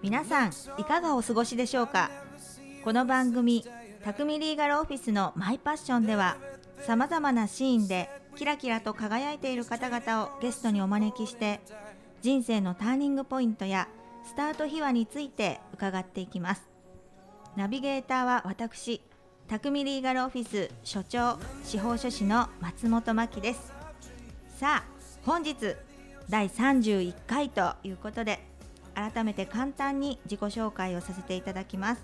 皆さんいかがお過ごしでしょうか？この番組「匠リーガルオフィスのマイパッション」ではさまざまなシーンでキラキラと輝いている方々をゲストにお招きして人生のターニングポイントやスタート秘話について伺っていきます。ナビゲーターは私匠リーガルオフィス所長司法書士の松本真希です。さあ本日第31回ということで改めて簡単に自己紹介をさせていただきます。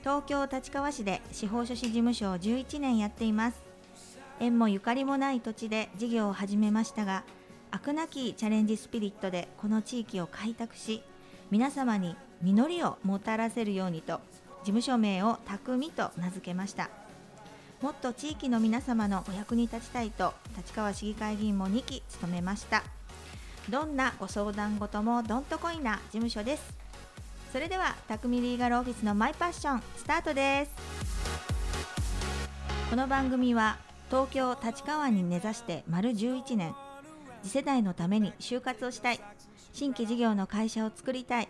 東京立川市で司法書士事務所を11年やっています。縁もゆかりもない土地で事業を始めましたが飽くなきチャレンジスピリットでこの地域を開拓し皆様に実りをもたらせるようにと事務所名を匠と名付けました。もっと地域の皆様のお役に立ちたいと立川市議会議員も2期務めました。どんなご相談事もどんとこいな事務所です。それでは匠リーガルオフィスのマイパッションスタートです。この番組は東京立川に根ざして丸11年。次世代のために就活をしたい。新規事業の会社を作りたい。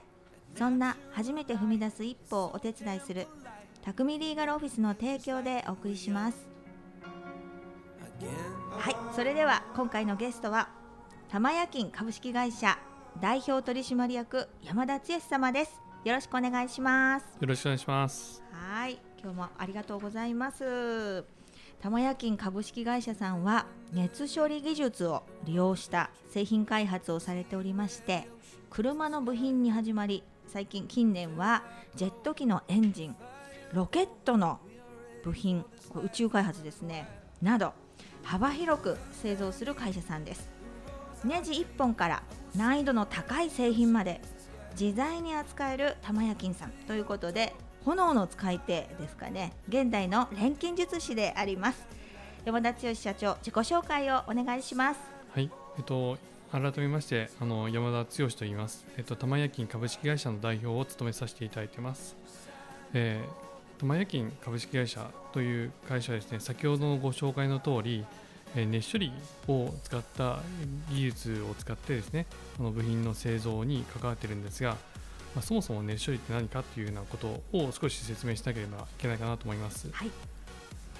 そんな初めて踏み出す一歩をお手伝いする匠リーガルオフィスの提供でお送りします。はいそれでは今回のゲストは玉屋金株式会社代表取締役山田剛様です。よろしくお願いします。よろしくお願いします。はい。今日もありがとうございます。玉屋金株式会社さんは熱処理技術を利用した製品開発をされておりまして車の部品に始まり最近近年はジェット機のエンジンロケットの部品宇宙開発ですねなど幅広く製造する会社さんですネジ1本から難易度の高い製品まで自在に扱える玉屋金さんということで炎の使い手ですかね現代の錬金術師であります山田剛社長自己紹介をお願いしますはい、えっと改めましてあの山田剛と言います。えっと玉屋金株式会社の代表を務めさせていただいてます。えー、玉屋金株式会社という会社はですね、先ほどのご紹介の通り、熱処理を使った技術を使ってですね、あの部品の製造に関わっているんですが、まあ、そもそも熱処理って何かっていうようなことを少し説明しなければいけないかなと思います。はい。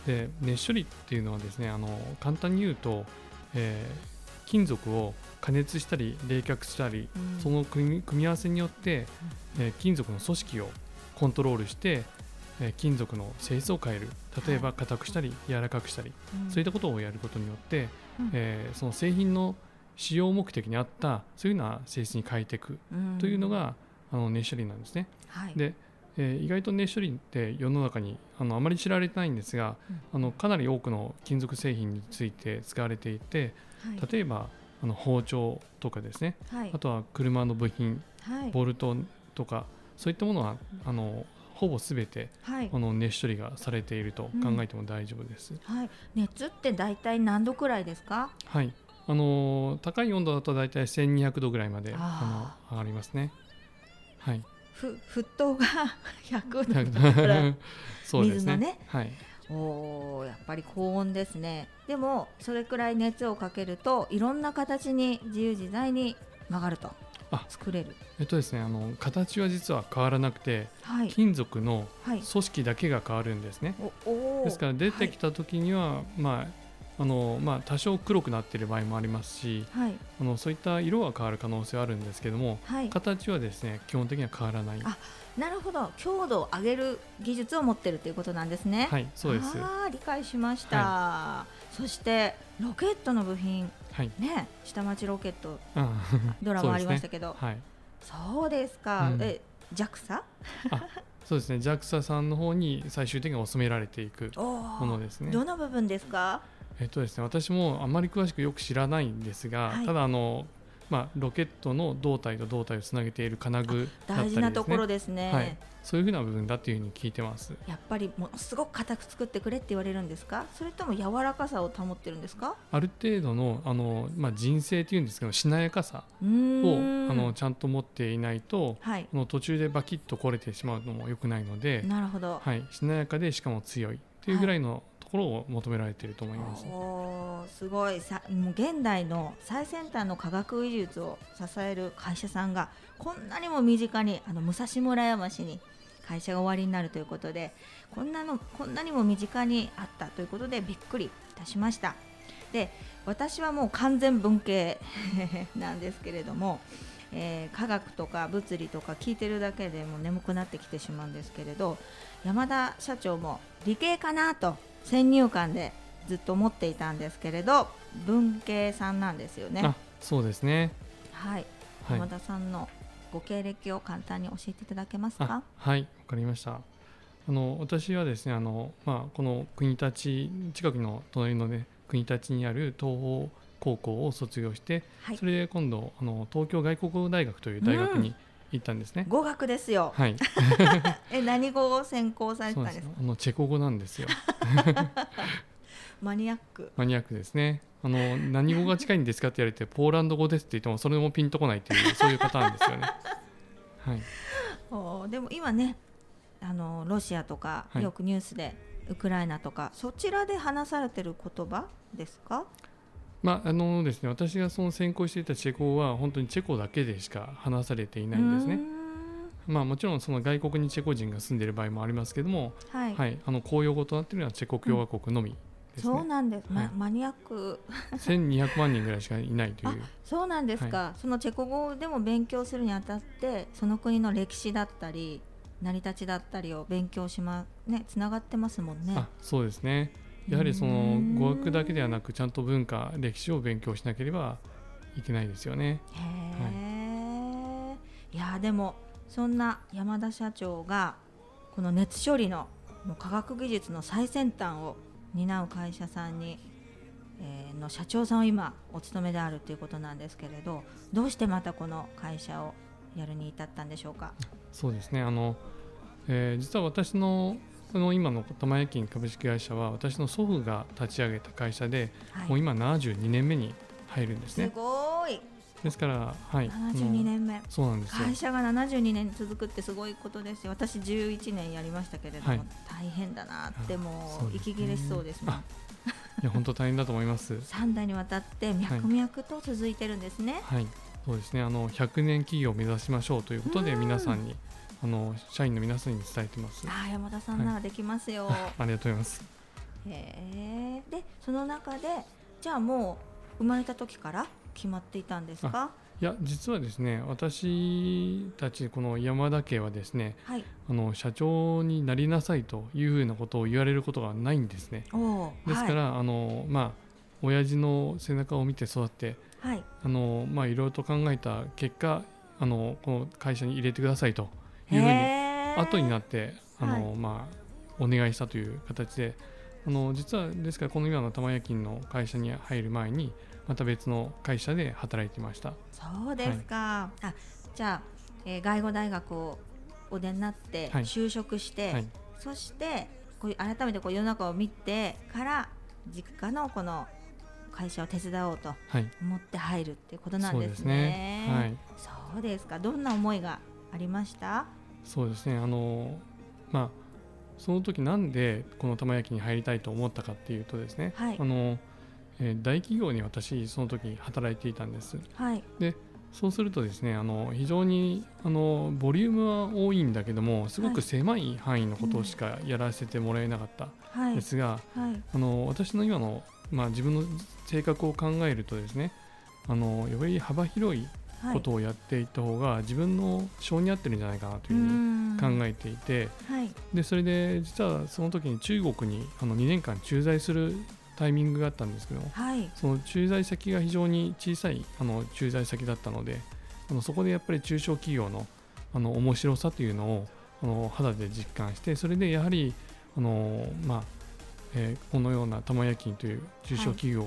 で熱処理っていうのはですねあの簡単に言うと、えー金属を加熱したり冷却したり、うん。その組み組み合わせによって、えー金属の組織をコントロールして、えー金属の性質を変える例えば硬くしたり柔らかくしたり、そういったことをやることによって、うん。えーその製品の使用目的に合ったそういうような性質に変えていくというのが、あの熱処理なんですね。はい。で、えー意外と熱処理って世の中にあのあまり知られてないんですが、あのかなり多くの金属製品について使われていてはい。例えばあの包丁とかですね。はい。あとは車の部品はい。ボルトとかそういったものはあのほぼ全てはい。あの熱処理がされていると考えても大丈夫です。はい。熱って大体何度くらいですか？はい。あの高い温度だと大体1200度ぐらいまでああの上がりますね。はい、ふ沸騰が 100度だから そうですね。ね。はい、おーやっぱり高温ですね。でもそれくらい熱をかけるといろんな形に自由自在に曲がると。あ作れる。えっとですねあの形は実は変わらなくてはい。金属のはい。組織だけが変わるんですね。おおー。ですから出てきた時には、まああのまあ、多少黒くなっている場合もありますしはい。あのそういった色が変わる可能性はあるんですけどもはい。形はですね基本的には変わらない。あなるほど。強度を上げる技術を持ってるということなんですね。はいそうです。あー理解しました、そしてロケットの部品はい。ね下町ロケット。あドラマありましたけど。はい。そうですか、うん。え JAXA? そうですね。JAXA さんの方に最終的には収められていくおものですね。どの部分ですか？えっとですね。私もあまり詳しくよく知らないんですが、はい。ただあのまあ、ロケットの胴体と胴体をつなげている金具だったりです、ね、大事なところですね。はい、そういうふうな部分だっていうふうに聞いてます。やっぱりものすごく硬く作ってくれって言われるんですか？それとも柔らかさを保ってるんですか？ある程度のあの、まあ、人生というんですけどしなやかさをあのちゃんと持っていないとはい。あの途中でバキッと壊れてしまうのも良くないので、なるほど、はい、しなやかでしかも強いというぐらいのとところを求められていると思います。おすごいさもう現代の最先端の科学技術を支える会社さんがこんなにも身近にあの武蔵村山市に会社が終わりになるということでこんなのこんなにも身近にあったということでびっくりいたしましたで私はもう完全文系 なんですけれども、えー科学とか物理とか聞いてるだけでもう眠くなってきてしまうんですけれど山田社長も理系かなと先入観でずっと思っていたんですけれど文系さんなんですよね。あそうですね。はい、はい。山田さんのご経歴を簡単に教えていただけますあかはいわかりました。あの私はですねあの、まあ、この国立近くの隣のね国立にある東邦高校を卒業して、はい。それで今度あの東京外国語大学という大学に行ったんですね、語学ですよ。はい。え何語を専攻されたんですか？あのチェコ語なんですよ。マニアック。マニアックですね。あの何語が近いんですかって言われてポーランド語ですって言ってもそれもピンとこないっていうそういうパターンですよね。はい。おーでも今ねあのロシアとかはい。よくニュースで、ウクライナとかそちらで話されてる言葉ですか？まああのですね私がその専攻していたチェコ語は本当にチェコだけでしか話されていないんですね。まあ、もちろんその外国にチェコ人が住んでいる場合もありますけども、はい、はい、あの公用語となっているのはチェコ共和国のみですそうね。なんです、まはい。マニアック。1200万人ぐらいしかいないという。そうなんですか、そのチェコ語でも勉強するにあたってその国の歴史だったり成り立ちだったりを勉強しまねつながってますもんね。あ、そうですね。やはりそうのん語学だけではなく、ちゃんと文化、歴史を勉強しなければいけないですよね。へえ、い、やでもそんな山田社長がこの熱処理のもう科学技術の最先端を担う会社さんに、えーの社長さんを今お勤めであるということなんですけれどどうしてまたこの会社をやるに至ったんでしょうか？そうですね。あの、えー実は私のこの今の玉屋金株式会社は私の祖父が立ち上げた会社で、はい。もう今72年目に入るんですすね。ごい。ですから、はい、あの72年目。そうなんですよ。会社が72年続くってすごいことですよ。私11年やりましたけれども、はい。大変だなってあもそう息切れしそうですねあいや本当大変だと思います。3代にわたって脈々と続いてるんですね、はい、そうですね。あの100年企業を目指しましょうということでうん。皆さんにあの社員の皆さんに伝えてます。ああ山田さんならできますよ、ありがとうございます。へえでその中でじゃあもう生まれた時から決まっていたんですか？いや実はですね私たちこの山田家はですねはい。あの社長になりなさいというふうなことを言われることがないんですね。ですから、あのまあ親父の背中を見て育ってはい、はい、あのまあいろいろと考えた結果あのこの会社に入れてくださいというふうに後になってあの、はい。まあ、お願いしたという形であの実はですからこの今の玉焼きの会社に入る前にまた別の会社で働いていました。そうですか、あじゃあ、えー外語大学をお出になってはい。就職して、はい。そしてこう改めてこう世の中を見てから実家のこの会社を手伝おうとはい。思って入るっていうことなんですそうですね。ね。はい。そうですか。どんな思いがありました？そうですね。あのまあその時なんでこの玉焼きに入りたいと思ったかっていうとですね、はい。あのえー大企業に私その時働いていたんです。はい。そうするとですねあの非常にあのボリュームは多いんだけどもすごく狭い範囲のことしかやらせてもらえなかったはいですが、はい。あの私の今の、まあ、自分の性格を考えるとですねあのより幅広いはいことをやっていった方が自分の性に合ってるんじゃないかなというふうに考ええていて、はい。でそれで実はその時に中国にあの2年間駐在するタイミングがあったんですけどもはい。その駐在先が非常に小さいあの駐在先だったのであのそこでやっぱり中小企業のあの面白さというのをあの肌で実感してそれでやはりあの、まあえーこのような玉焼きという中小企業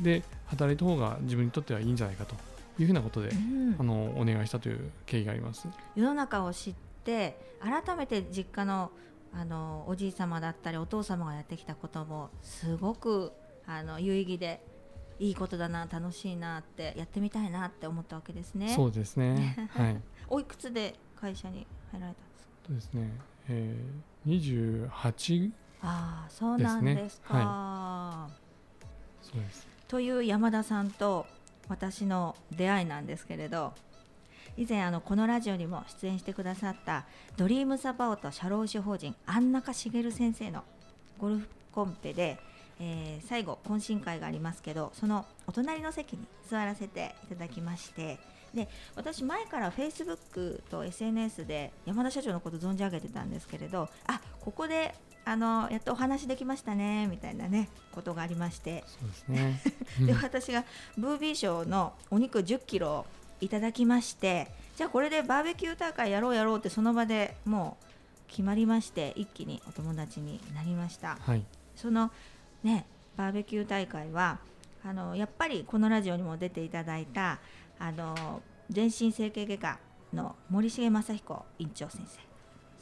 で働いた方が自分にとってはいいんじゃないかというふうなことで、うんあのお願いしたという経緯があります。世の中を知って改めて実家のあのおじい様だったりお父様がやってきたこともすごくあの有意義でいいことだな楽しいなってやってみたいなって思ったわけですね。そうですね。はい。おいくつで会社に入られたんですか？そうですね。えー、28ああそうなんですか。はそうですという山田さんと私の出会いなんですけれど以前あのこのラジオにも出演してくださったドリームサポート社労士法人安中茂先生のゴルフコンペで、えー最後懇親会がありますけどそのお隣の席に座らせていただきましてで私前からフェイスブックと SNS で山田社長のこと存じ上げてたんですけれどあここであのやっとお話できましたねみたいなねことがありまして。そうですね。で うん。私がブービー賞のお肉1 0キロいただきましてじゃあこれでバーベキュー大会やろうやろうってその場でもう決まりまして一気にお友達になりました。はい。そのねバーベキュー大会はあのやっぱりこのラジオにも出ていただいたあの全身整形外科の森重正彦院長先生。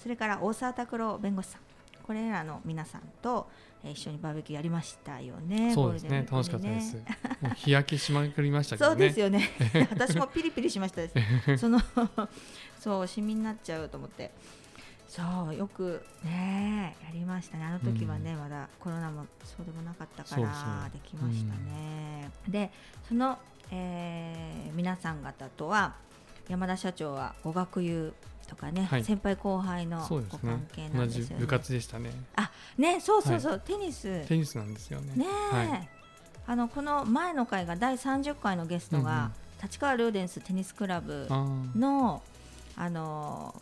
それから大沢拓郎弁護士さんこれらの皆さんと、えー一緒にバーベキューやりましたよね。そうですねゴールデンウィークに楽しかったです日焼けしまくりましたけどね そうですよね。私もピリピリしましたです。その そうシミになっちゃうと思って。そうよくねやりましたね。あの時はね、まだコロナもそうでもなかったからできましたね。でその、えー皆さん方とは山田社長はご学友とかね、はい。先輩後輩のご関係な同んですよね。じ部活でしたね。あねそうそうそう、テニス。テニスなんですよね。ねえ、はい。あのこの前の回が第30回のゲストが、うんうん。立川ルーデンステニスクラブのあの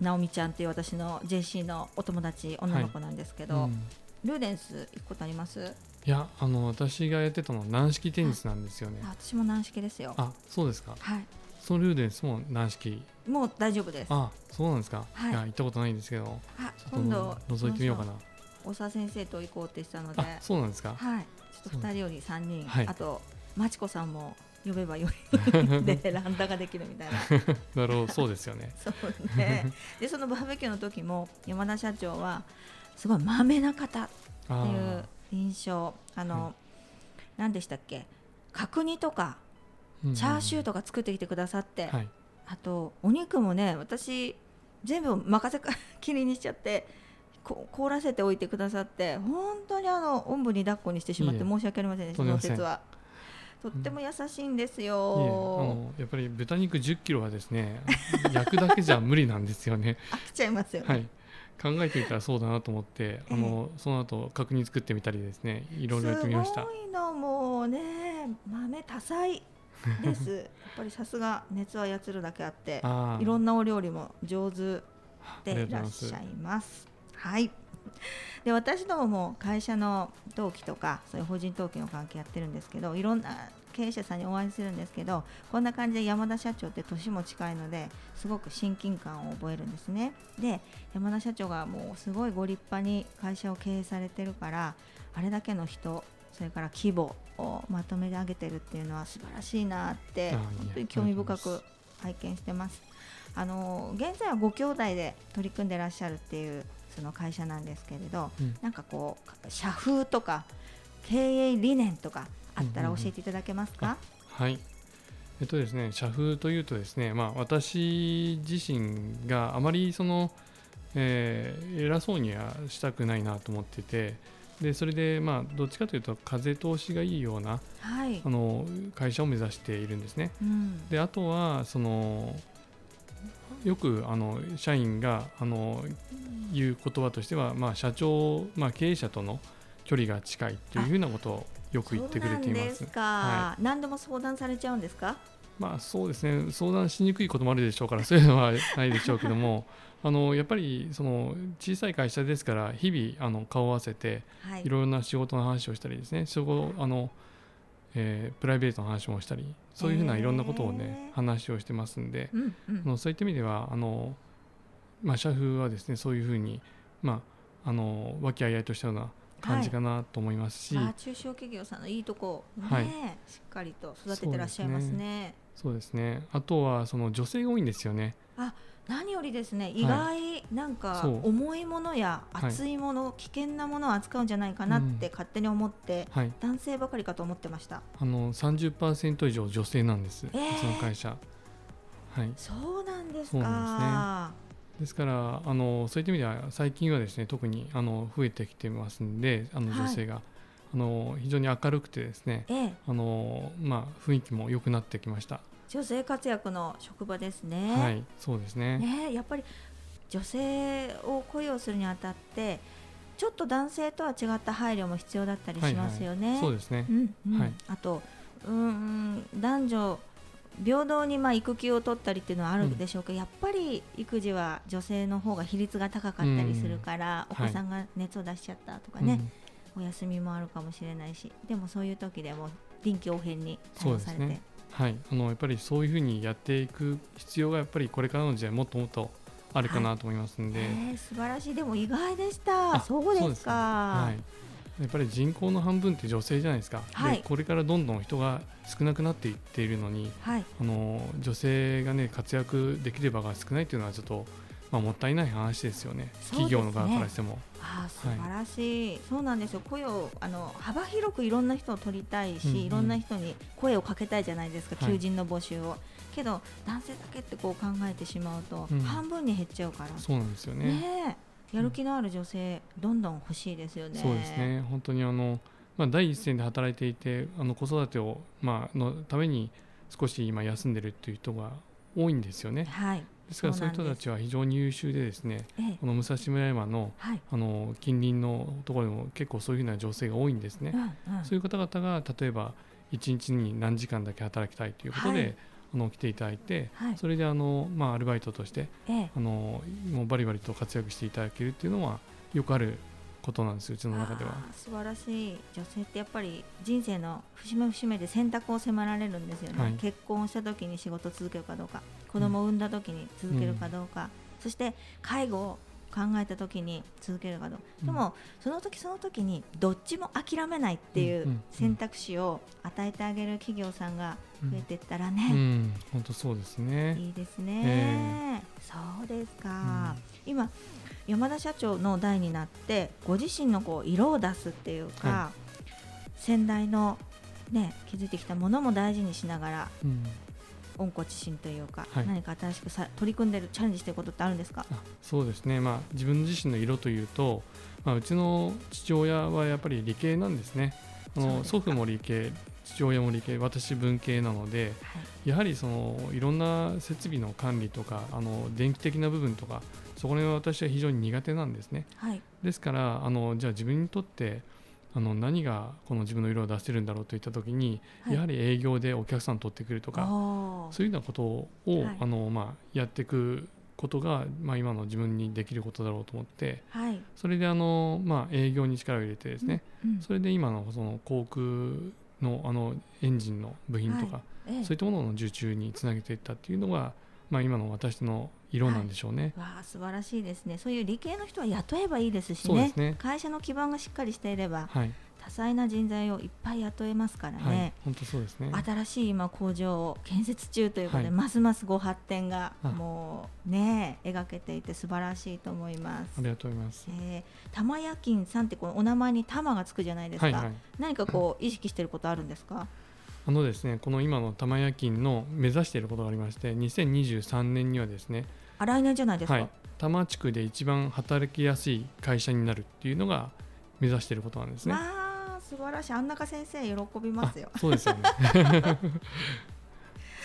直美ちゃんっていう私の JC のお友達女の子なんですけど、うん。ルーデンス行くことあります？いやあの私がやってたのは軟式テニスなんですよね。あ私も軟式ですよ。あそうですか。はいそのルーデンスも軟式。もう大丈夫です。ああそうなんですか、はい。い、や行ったことないんですけど。ちょっと今度覗いてみようかな。大沢先生と行こうってしたので。あそうなんですか。はい。ちょっと2人より3人、はい。あとまちこさんも呼べばよいで ランダができるみたいな。なるほどそうですよね。そうね。でそのバーベキューの時も山田社長はすごいまめな方ってあいう印象。あの、は何でしたっけ？角煮とかーチャーシューととか作ってきてくださって、はい。あとお肉もね私全部任せっきりにしちゃって。こ凍らせておいてくださって本当にあのおんぶに抱っこにしてしまって申し訳ありませんでした説は。とっても優しいんですよ、のやっぱり豚肉1 0キロはですね 焼くだけじゃ無理なんですよね。飽きちゃいますよね、はい。考えてみたらそうだなと思って、あのその後角煮作ってみたりですねいろいろやってみました。すごいのもうね豆多彩です。やっぱりさすが熱を操るだけあっていろんなお料理も上手でいらっしゃいます。はい。で私どもも会社の登記とかそういう法人登記の関係やってるんですけどいろんな経営者さんにお会いするんですけどこんな感じで山田社長って年も近いのですごく親近感を覚えるんですね。で山田社長がもうすごいご立派に会社を経営されてるからあれだけの人それから規模をまとめてあげてるっていうのは素晴らしいなって本当に興味深く拝見してます。あの現在はご兄弟で取り組んでらっしゃるっていうその会社なんですけれど、うんなんかこう社風とか経営理念とかあったら教えていただけますか？はいえっとですね社風というとですねまあ私自身があまりその、えー偉そうにはしたくないなと思っててでそれでまあどっちかというと風通しがいいようなはいあ。の会社を目指しているんですねうん。であとはそのよくあの社員があの言う言葉としては、まあ、社長、まあ、経営者との距離が近いというふうなことをよく言ってくれています何でも相談されちゃうんですか？まあそうですね相談しにくいこともあるでしょうからそういうのはないでしょうけどもあのやっぱりその小さい会社ですから日々あの顔を合わせてはい。いろいろな仕事の話をしたりですね。そこあの、えープライベートの話もしたりそういうふうないろんなことをね、へー話をしてますんでうんうあん。のそういった意味ではあの、まあ、社風はですねそういうふうに、まあ、あの和気あいあいとしたような感じかなと思いますし、あー中小企業さんのいいとこね、はい。しっかりと育ててらっしゃいますね。そうですね。あとはその女性が多いんですよね。何よりですね意外、なんか重いものやはい。熱いもの、危険なものを扱うんじゃないかなって勝手に思って、はい、男性ばかりかと思ってました。あの30%以上女性なんです、えー。その会社。はい、そうなんですか。ですからあのそういった意味では最近はですね特にあの増えてきてますんであのはい。女性が、あの非常に明るくてですねええ。あの、まあ、雰囲気も良くなってきました。女性活躍の職場ですね。はいそうですね。ねやっぱり女性を雇用するにあたってちょっと男性とは違った配慮も必要だったりしますよね。そうですね。うんうん。はい。あとうーん男女平等にまあ育休を取ったりっていうのはあるでしょうけど、やっぱり育児は女性の方が比率が高かったりするから、うん。お子さんが熱を出しちゃったとかね、お休みもあるかもしれないしでもそういう時でも臨機応変に対応されて、はい、あのやっぱりそういうふうにやっていく必要がやっぱりこれからの時代もっともっとあるかなと思いますんで、えー素晴らしい。でも意外でした。あそうですね。かはい、やっぱり人口の半分って女性じゃないですか、はい。でこれからどんどん人が少なくなっていっているのにはい。あの女性がね活躍できる場が少ないっていうのはちょっと、まあ、もったいない話ですよね。ね。企業の側からしても。あー素晴らしい、そうなんですよ。雇用あの幅広くいろんな人を取りたいし、うんうん。いろんな人に声をかけたいじゃないですか、はい。求人の募集を。けど男性だけってこう考えてしまうと、うん。半分に減っちゃうから。そうなんですよね。ねえ。やる気のある女性、どんどん欲しいですよね。そうですね。本当にあの、まあ、第一線で働いていてあの子育てを、まあのために少し今休んでるっていう人が多いんですよね。はいですからそういう人たちは非常に優秀でですねええ。この武蔵村山のはい。あの近隣のところでも結構そういうふうな女性が多いんですね、うんうん。そういう方々が例えば1日に何時間だけ働きたいということで、はい。あの来ていただいて、はい。それであの、まあ、アルバイトとしてええ。あのもうバリバリと活躍していただけるっていうのはよくあることなんですようちの中では。素晴らしい。女性ってやっぱり人生の節目節目で選択を迫られるんですよね、はい。結婚した時に仕事を続けるかどうか子供を産んだ時に続けるかどうか、そして介護を考えた時に続けるかどうか、うん。でもその時その時にどっちも諦めないっていうんうんううん。選択肢を与えてあげる企業さんが増えていったらうね、ん、本当そうですね。いいですね、そうですか、今山田社長の代になってご自身のこう色を出すっていうか、は先代のね築いてきたものも大事にしながらうん、温故知新というか、はい。何か新しくさ取り組んでるチャレンジしてることってあるんですか？あそうですね、まあ、自分自身の色というと、まあ、うちの父親はやっぱり理系なんですね。あの祖父も理系父親も理系私文系なのでやはりそのいろんな設備の管理とかあの電気的な部分とかそこら辺は私は非常に苦手なんですね。はい。ですからあのじゃあ自分にとってあの何がこの自分の色を出せるんだろうといった時に、はい。やはり営業でお客さん取ってくるとかそういうようなことを、はい。あのまあ、やっていくことが、まあ、今の自分にできることだろうと思ってはい。それであの、まあ、営業に力を入れてですね、うん。それで今のその航空のあのエンジンの部品とか、ええ。そういったものの受注につなげていったっていうのが、まあ、今の私の色なんでしょうね。わあ素晴らしいですね。そういう理系の人は雇えばいいですしね。ね。会社の基盤がしっかりしていればはい、多彩な人材をいっぱい雇えますからね、はい、本当そうですね。新しい今工場を建設中ということで、はいますますご発展があもうね描けていて素晴らしいと思いますあ。りがとうございます。えー、玉夜勤さんってこのお名前に玉がつくじゃないですか、はいはい。何かこう意識していることあるんですか？あのですね、この今の玉夜勤の目指していることがありまして、2023年にはですね、あ来年じゃないですか、はい、多摩地区で一番働きやすい会社になるっていうのが目指していることなんですね。まあ素晴らしい。安中先生喜びますよ。あそうですよね。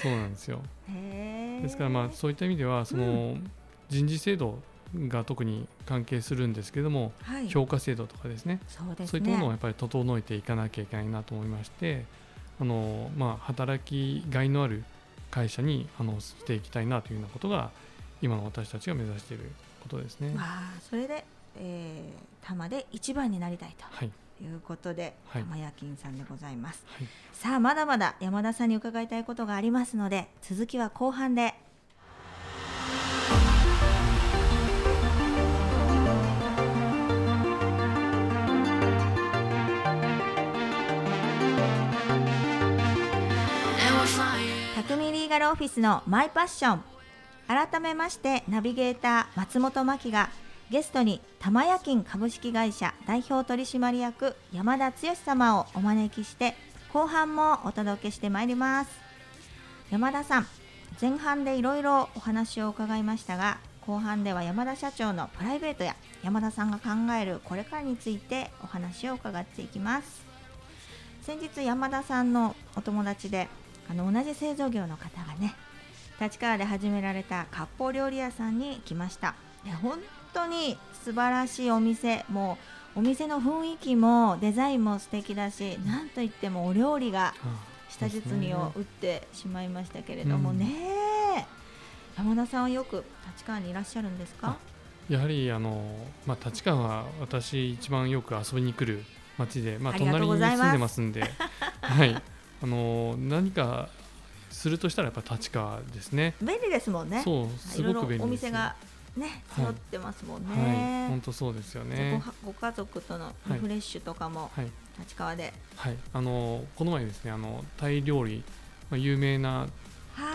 そうなんですよ。ですからまあそういった意味ではその人事制度が特に関係するんですけども、はい。評価制度とかですね、そうですね。そういったものをやっぱり整えていかなきゃいけないなと思いまして、あのまあ働きがいのある会社にあのしていきたいなというようなことが今の私たちが目指していることですね。それで、えー、玉で一番になりたいと。はい、いうことで、はい。玉夜勤さんでございます。はい。さあまだまだ山田さんに伺いたいことがありますので続きは後半で。匠リーガルオフィスのマイパッション。改めましてナビゲーター松本真希がゲストに玉夜勤株式会社代表取締役山田剛様をお招きして後半もお届けしてまいります。山田さん前半でいろいろお話を伺いましたが後半では山田社長のプライベートや山田さんが考えるこれからについてお話を伺っていきます。先日山田さんのお友達であの同じ製造業の方がね立川で始められた割烹料理屋さんに来ました。で本当に素晴らしいお店。もうお店の雰囲気もデザインも素敵だしなんといってもお料理が下実技を打ってしまいましたけれどもね、うん、山田さんはよく立川にいらっしゃるんですか？やはりあの、まあ、立川は私一番よく遊びに来る町で、まあ、隣に住んでますんで はい。あの何かするとしたらやっぱ立川ですね。便利ですもんね。そうすごく便利ですお店がね揃ってますもんね、はい、本当そうですよね。ご家族とのリフレッシュとかも、立川で。はい。あのこの前ですねあのタイ料理、まあ、有名な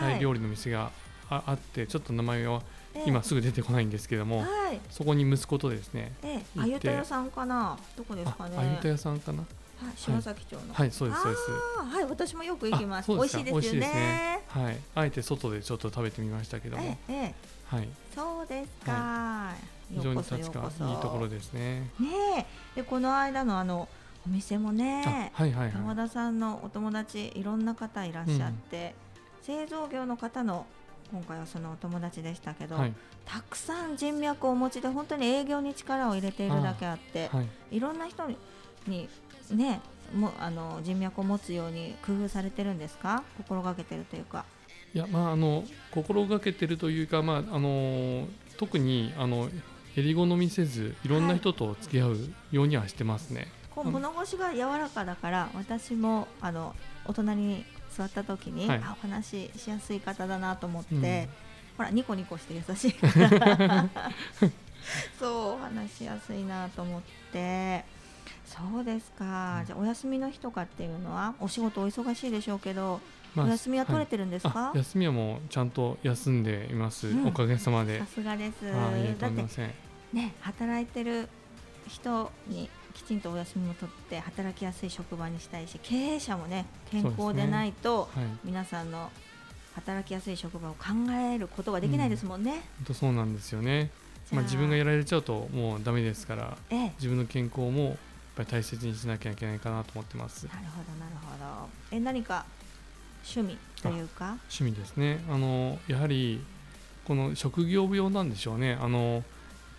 タイ料理の店があ,、あってちょっと名前は今すぐ出てこないんですけども、はい、そこに息子とですね、ええ、あゆた屋さんかな？どこですかね？あゆた屋さんかな？はい、島崎町の、はい、そうですそうです。はい私もよく行きます。美味しいですよね。はい。あえて外でちょっと食べてみましたけども、ええはい、そうですか、はい、非常に立川いいところですね。ねでこの間のあのお店もね、はいはいはい、山田さんのお友達いろんな方いらっしゃって、うん、製造業の方の今回はそのお友達でしたけど、はい、たくさん人脈をお持ちで本当に営業に力を入れているだけあって、はい、いろんな人にねもあの人脈を持つように工夫されてるんですか？心がけてるというか。いやまああの心がけてるというか、まあ、あの特にあの襟好みせずいろんな人と付き合うようにはしてますね。こう物腰が柔らかだから私もあのお隣に座った時に、はい、あお話ししやすい方だなと思って、うん、ほらニコニコして優しいから。そう話しやすいなと思って。そうですか、うん、じゃあお休みの日とかっていうのはお仕事お忙しいでしょうけど、まあ、お休みは取れてるんですか、はい、休みはもうちゃんと休んでいます、うん、おかげさまで。さすがです。だってね働いてる人にきちんとお休みも取って働きやすい職場にしたいし経営者もね健康でないと、ね。はい、皆さんの働きやすい職場を考えることができないですもんね。本、当、そうなんですよね。まあ自分がやられちゃうともうだめですから、ええ、自分の健康もやっぱり大切にしなきゃいけないかなと思ってます。なるほどなるほど。え何か趣味というか趣味ですね。あのやはりこの職業病なんでしょうね。あの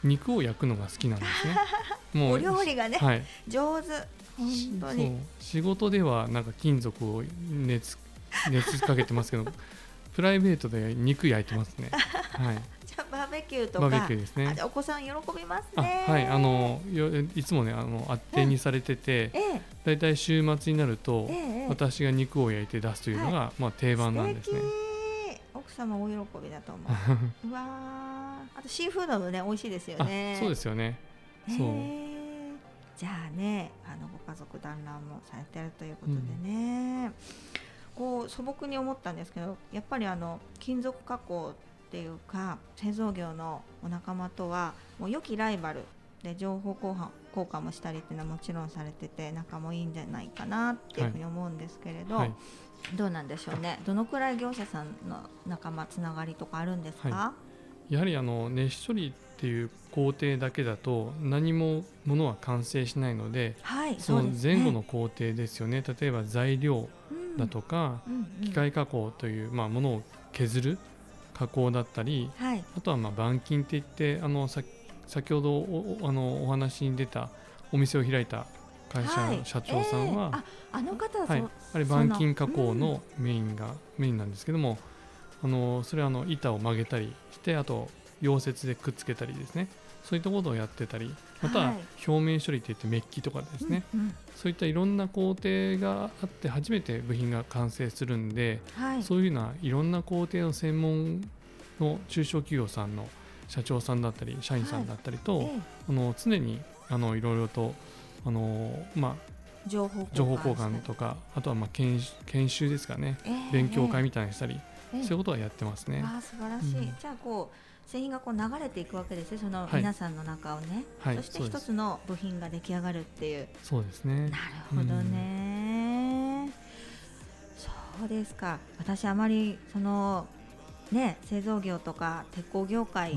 肉を焼くのが好きなんですね。もうお料理がね、はい、上手本当に仕事ではなんか金属を熱熱かけてますけどプライベートで肉焼いてますね。はい。バーベキューとか。ね。お子さん喜びますね。はい、あのいつもねあのあってにされてて、だいたい週末になると、ええ、私が肉を焼いて出すというのが、はい、まあ定番なんですね。奥様大喜びだと思う。うわあとシーフードもね美味しいですよね。そうですよね。そうじゃあねあのご家族団らんもされてるということでね、うん、こう素朴に思ったんですけどやっぱりあの金属加工っていうか製造業のお仲間とはもう良きライバルで情報交換交換もしたりっていうのはもちろんされてて仲もいいんじゃないかなっていうふうに思うんですけれど、はい。はい、どうなんでしょうね。どのくらい業者さんの仲間つながりとかあるんですか、はい、やはりあの熱処理っていう工程だけだと何もものは完成しないので、はい、その前後の工程ですよね、ね、例えば材料だとか、機械加工という、まあ、ものを削る加工だったり、はい、あとはまあ板金っていってあの先ほどおあのお話に出たお店を開いた会社の社長さんは、はいえー、あの方は、はい、あれ板金加工のメインが、うん、メインなんですけどもあのそれはあの板を曲げたりしてあと溶接でくっつけたりですね。そういったことをやってたりまたは表面処理といってメッキとかですね、はいそういったいろんな工程があって初めて部品が完成するんで、はい、そういうようないろんな工程の専門の中小企業さんの社長さんだったり社員さんだったりと、はい、あの常にあのいろいろとあの、まあ、情報交換とかあとはまあ研研修ですかね、えー、勉強会みたいにしたり、えー、そういうことはやってますね。あ素晴らしい、うん、じゃあこう製品がこう流れていくわけですねその皆さんの中をね、はい、そして一つの部品が出来上がるっていう。そうです。ねなるほどね、うん、そうですか。私あまりそのね、製造業とか鉄鋼業界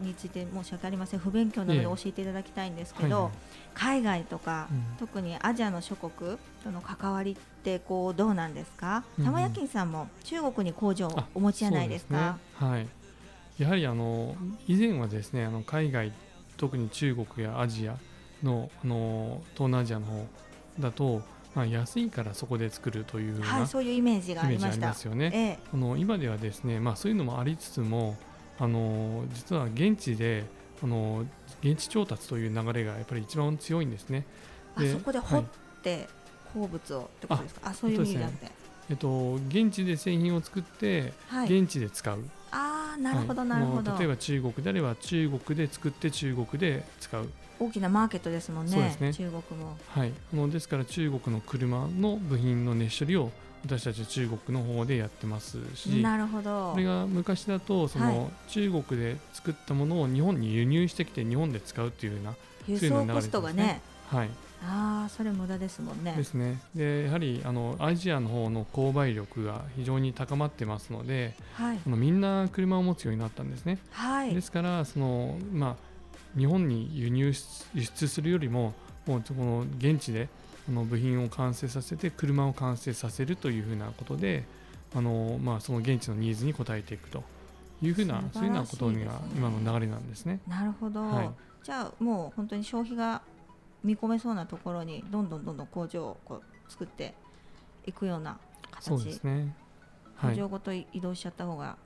について申し訳ありません。不勉強なので教えていただきたいんですけど、はいはい、海外とか、うん、特にアジアの諸国との関わりってこうどうなんですか、うん、玉屋金さんも中国に工場をお持ちじゃないですか。すね、はいやはりあの以前はですねあの海外特に中国やアジアのあの東南アジアの方だとまあ、安いからそこで作るというはい、そういうイメージがありますよね。ええ、あの今ではですね、まあ、そういうのもありつつもあの実は現地であの現地調達という流れがやっぱり一番強いんですね。あそこで掘って、鉱物をってことですか？あそういう意味なくて。えっと、現地で製品を作って、はい、現地で使う。なるほど、なるほど。例えば中国であれば中国で作って中国で使う。大きなマーケットですもんね、ね。中国も。はい、あのですから中国の車の部品の熱処理を私たち中国の方でやってますし。なるほど。これが昔だとその、中国で作ったものを日本に輸入してきて日本で使うっていうような輸送コストがね。はいああそれ無駄ですもんね。ですね。でやはりあのアジアの方の購買力が非常に高まってますので、はい、あのみんな車を持つようになったんですね。はい、ですからそのまあ日本に輸入輸出するよりももうこの現地でこの部品を完成させて車を完成させるというふうなことであの、まあ、その現地のニーズに応えていくというふうな、そういうようなことが今の流れなんですね。なるほど、はい、じゃあもう本当に消費が見込めそうなところにどんどんどんどん工場をこう作っていくような形。そうですね、はい、工場ごと移動しちゃった方が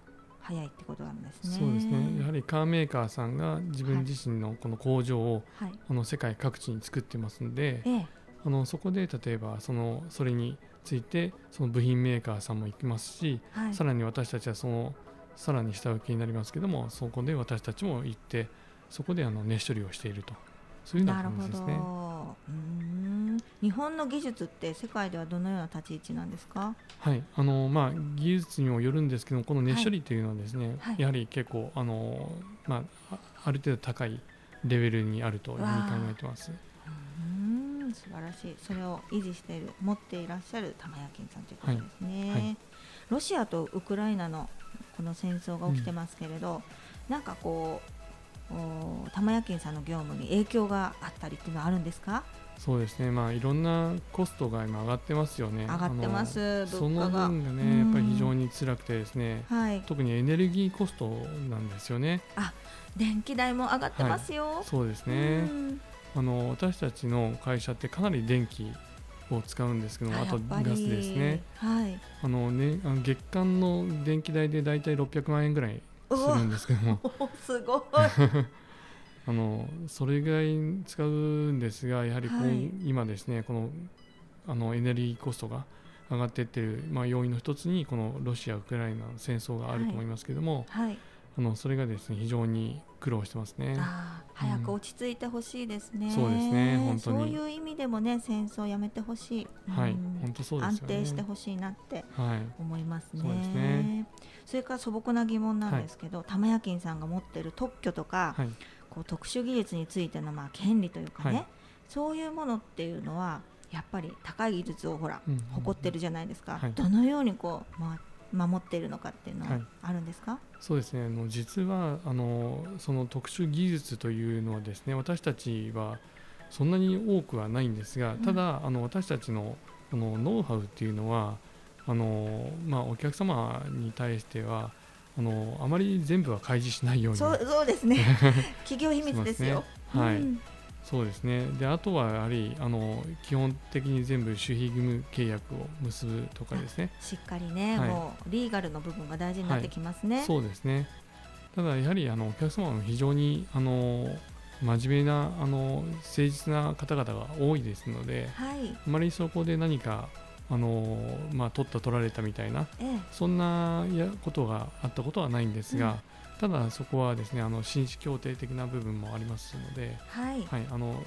早いってことなんですね。そうですね。やはりカーメーカーさんが自分自身のこの工場を、はい、あの世界各地に作ってますので、ええ、あのそこで例えばそのそれについてその部品メーカーさんも行きますし、はい、さらに私たちはそのさらに下請けになりますけども、そこで私たちも行ってそこであの熱処理をしているとそういうような感じですね。日本の技術って世界ではどのような立ち位置なんですか？はい。あのまあ、技術にもよるんですけどこの熱処理というのはですね、はい、やはり結構あの、まあ、ある程度高いレベルにあるというふうに考えてます。うん素晴らしい。それを維持している持っていらっしゃる玉屋金さんということですね、はい。はい、ロシアとウクライナのこの戦争が起きてますけれど、うん、なんかこう玉屋金さんの業務に影響があったりっていうのはあるんですか？そうですね、まあ、いろんなコストが今上がってますよね。上がってますその分がね、やっぱり非常に辛くてですね、はい、特にエネルギーコストなんですよね。あ、電気代も上がってますよ。はい、そうですね。あの私たちの会社ってかなり電気を使うんですけども、あとガスですね。はい。あのね、あの月間の電気代でだいたい600万円ぐらいするんですけども。すごい。あのそれぐらい使うんですがやはりこう、はい、今ですねこのあのエネルギーコストが上がっていっている、まあ、要因の一つにこのロシア・ウクライナの戦争があると思いますけれども、はい。はい、あのそれがですね非常に苦労してますね。早く落ち着いてほしいですね、うん、そうですね本当に。そういう意味でもね戦争やめてほしい、はい、本当そうです、ね、安定してほしいなって思いますね。はい、そうですねそれから素朴な疑問なんですけど、はい、玉屋金さんが持っている特許とか、はい、こう特殊技術についてのまあ権利というかね、はい、そういうものっていうのはやっぱり高い技術をほら、うんうん、誇ってるじゃないですか、はい、どのようにこう、まあ、守っているのかっていうのはあるんですか、はい、そうですね。あの実はあのその特殊技術というのはですね私たちはそんなに多くはないんですがただ、うん、あの私たちのこのノウハウっていうのはあの、まあ、お客様に対してはあのあまり全部は開示しないように。そうそうですね。企業秘密ですよ、ね、はい、うん、そうですね。であとはやはりあの基本的に全部守秘義務契約を結ぶとかですね。しっかりね、はい、もうリーガルの部分が大事になってきますね、はい、そうですね。ただやはりあのお客様も非常にあの真面目なあの誠実な方々が多いですので、はい、あまりそこで何かあのまあ、取った取られたみたいな、ええ、そんなやことがあったことはないんですが、うん、ただそこはですねあの紳士協定的な部分もありますので、はい、はい、あの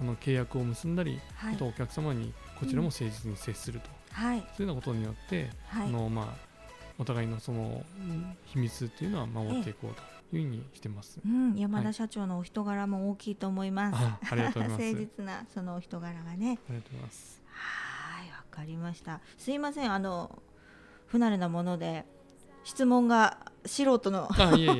あの契約を結んだり、はい、あとお客様にこちらも誠実に接すると、はい、そういうようなことによって、はい、あのまあ、お互いのその秘密っていうのは守っていこうと。いうふうにしてます、うん、山田社長のお人柄も大きいと思います。あありがとうございます。誠実なそのお人柄がね。ありがとうございます。かりました。すいませんあの不慣れなもので質問が素人の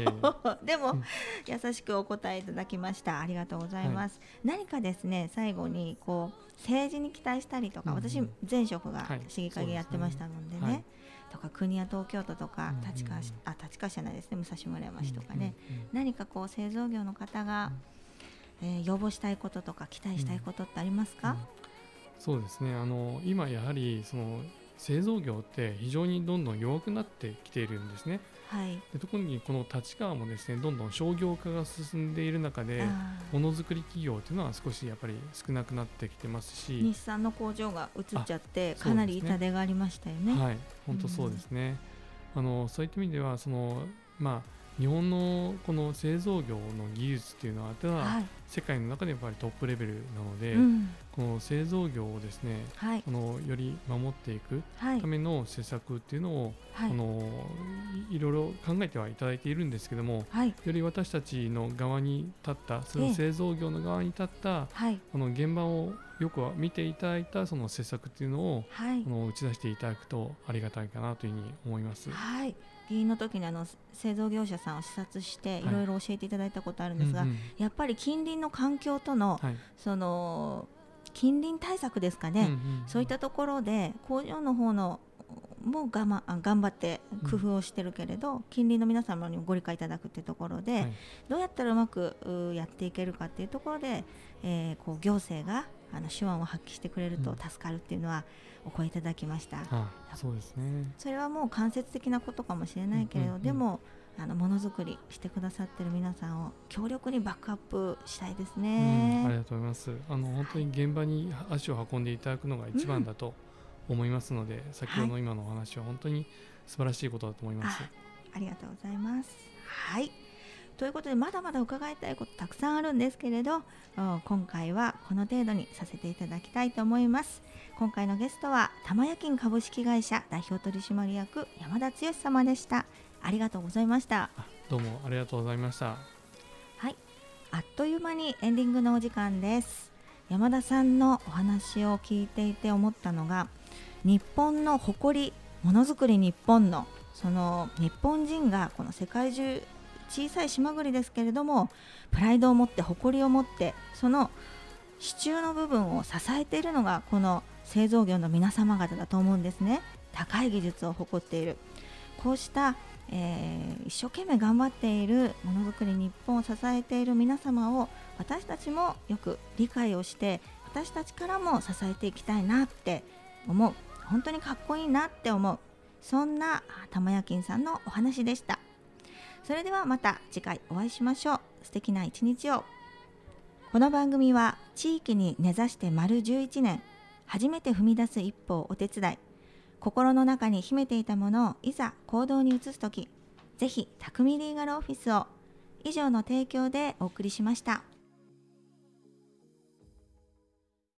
でも、うん優しくお答えいただきました。ありがとうございます、何かですね最後にこう政治に期待したりとか、うんうん。私前職がはい。市議会議やってましたのでね,、はい。とか国や東京都とかうんうん立川市、あ立川市じゃないですね武蔵村山市とかね、うんうんうん何かこう製造業の方が、えー要望したいこととか期待したいことってありますか、うんそうですね。あの今やはりその製造業って非常にどんどん弱くなってきているんですね。はい。で特にこの立川もですねどんどん商業化が進んでいる中でものづくり企業というのは少しやっぱり少なくなってきてますし。日産の工場が移っちゃってあかなり痛手がありましたよね。はい本当そうですね、あのそういった意味ではそのまあ日本のこの製造業の技術っていうのはでははい。世界の中でやっぱりトップレベルなので、うん。この製造業をですねはい。このより守っていくはい。ための施策っていうのを、はい。あのいいろいろ考えてはいただいているんですけどもはい。より私たちの側に立ったそえ。えの製造業の側に立った、はい。あの現場をよく見ていただいたその施策っていうのをはい。あの打ち出していただくとありがたいかなというふうに思います。はい議員の時にあの製造業者さんを視察してい。ろいろ教えていただいたことあるんですが、うんうん。やっぱり近隣の環境との、はい。その近隣対策ですかね、うんうんそういったところで工場の方のも我慢あ頑張って工夫をしてるけれど、近隣の皆様にもご理解いただくっていうところで、はい。どうやったらうまくうやっていけるかっていうところで、えーこう行政があの手腕を発揮してくれると助かるっていうのはお声いただきました、あそうですね。それはもう間接的なことかもしれないけれど、うんうんうんでもあのものづくりしてくださってる皆さんを強力にバックアップしたいですうん、ね。ありがとうございます。あの本当に現場に足を運んでいただくのが一番だと思いますので、先ほどの今のお話は本当に素晴らしいことだと思います。ありがとうございます。はい。ということでまだまだ伺いたいことたくさんあるんですけれどうん今回はこの程度にさせていただきたいと思います。今回のゲストは玉屋金株式会社代表取締役山田剛様でした。ありがとうございました。あどうもありがとうございました。はい。あっという間にエンディングのお時間です。山田さんのお話を聞いていて思ったのが日本の誇りものづくり日本のその日本人がこの世界中小さい島国ですけれどもプライドを持って誇りを持ってその支柱の部分を支えているのがこの製造業の皆様方だと思うんですね。高い技術を誇っている。こうした、えー一生懸命頑張っているものづくり日本を支えている皆様を私たちもよく理解をして私たちからも支えていきたいなって思う。本当にかっこいいなって思う。そんな玉屋金さんのお話でした。それではまた次回お会いしましょう素敵な一日をこの番組は地域に根ざして丸11年初めて踏み出す一歩をお手伝い心の中に秘めていたものをいざ行動に移す時ぜひ匠リーガルオフィスを以上の提供でお送りしました。